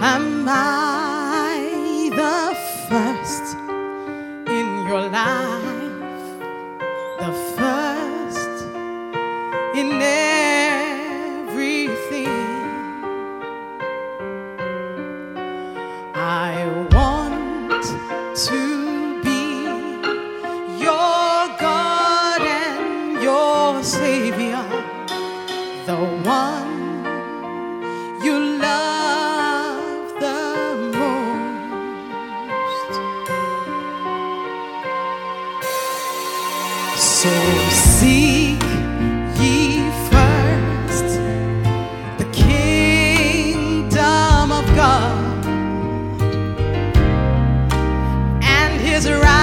Am I the first in your life? The first in everything. I want to be your God and your Savior, the one So seek ye first the kingdom of God and his righteousness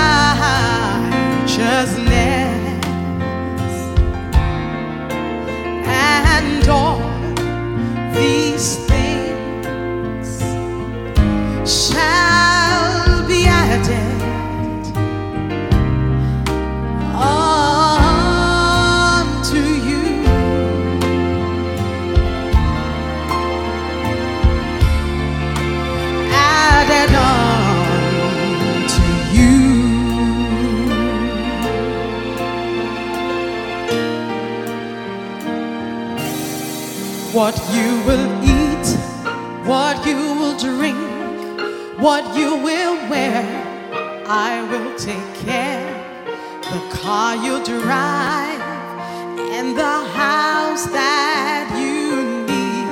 and all these things shall What you will eat, what you will drink, what you will wear, I will take care. The car you drive and the house that you need.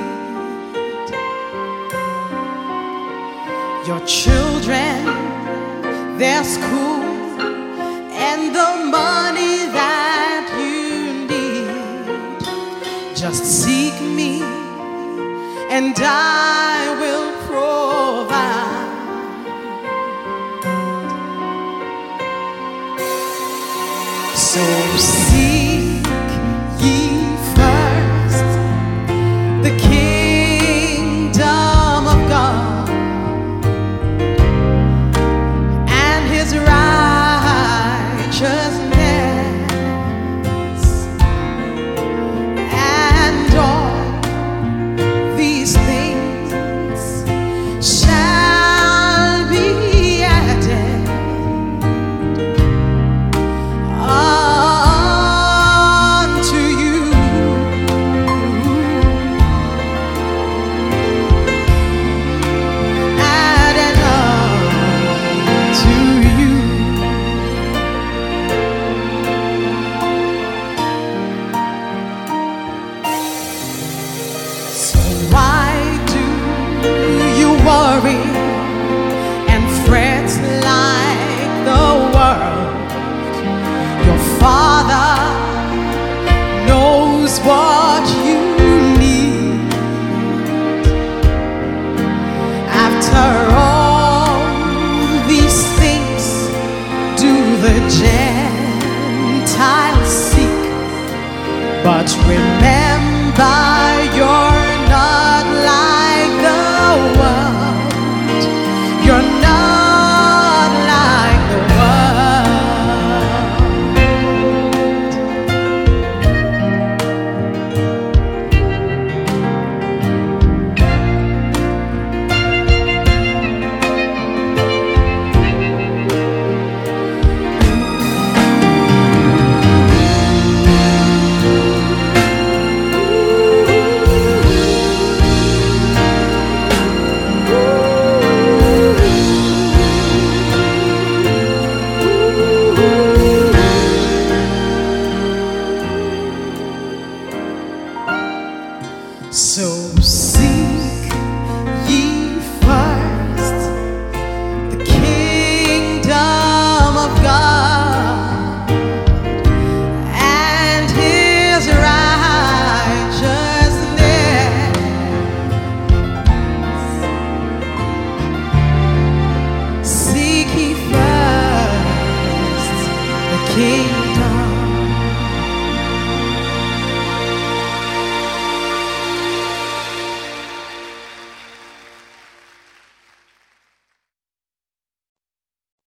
Your children, their school, and the money and I will provide. So seek After all these things, do the Gentiles seek? But remember So see.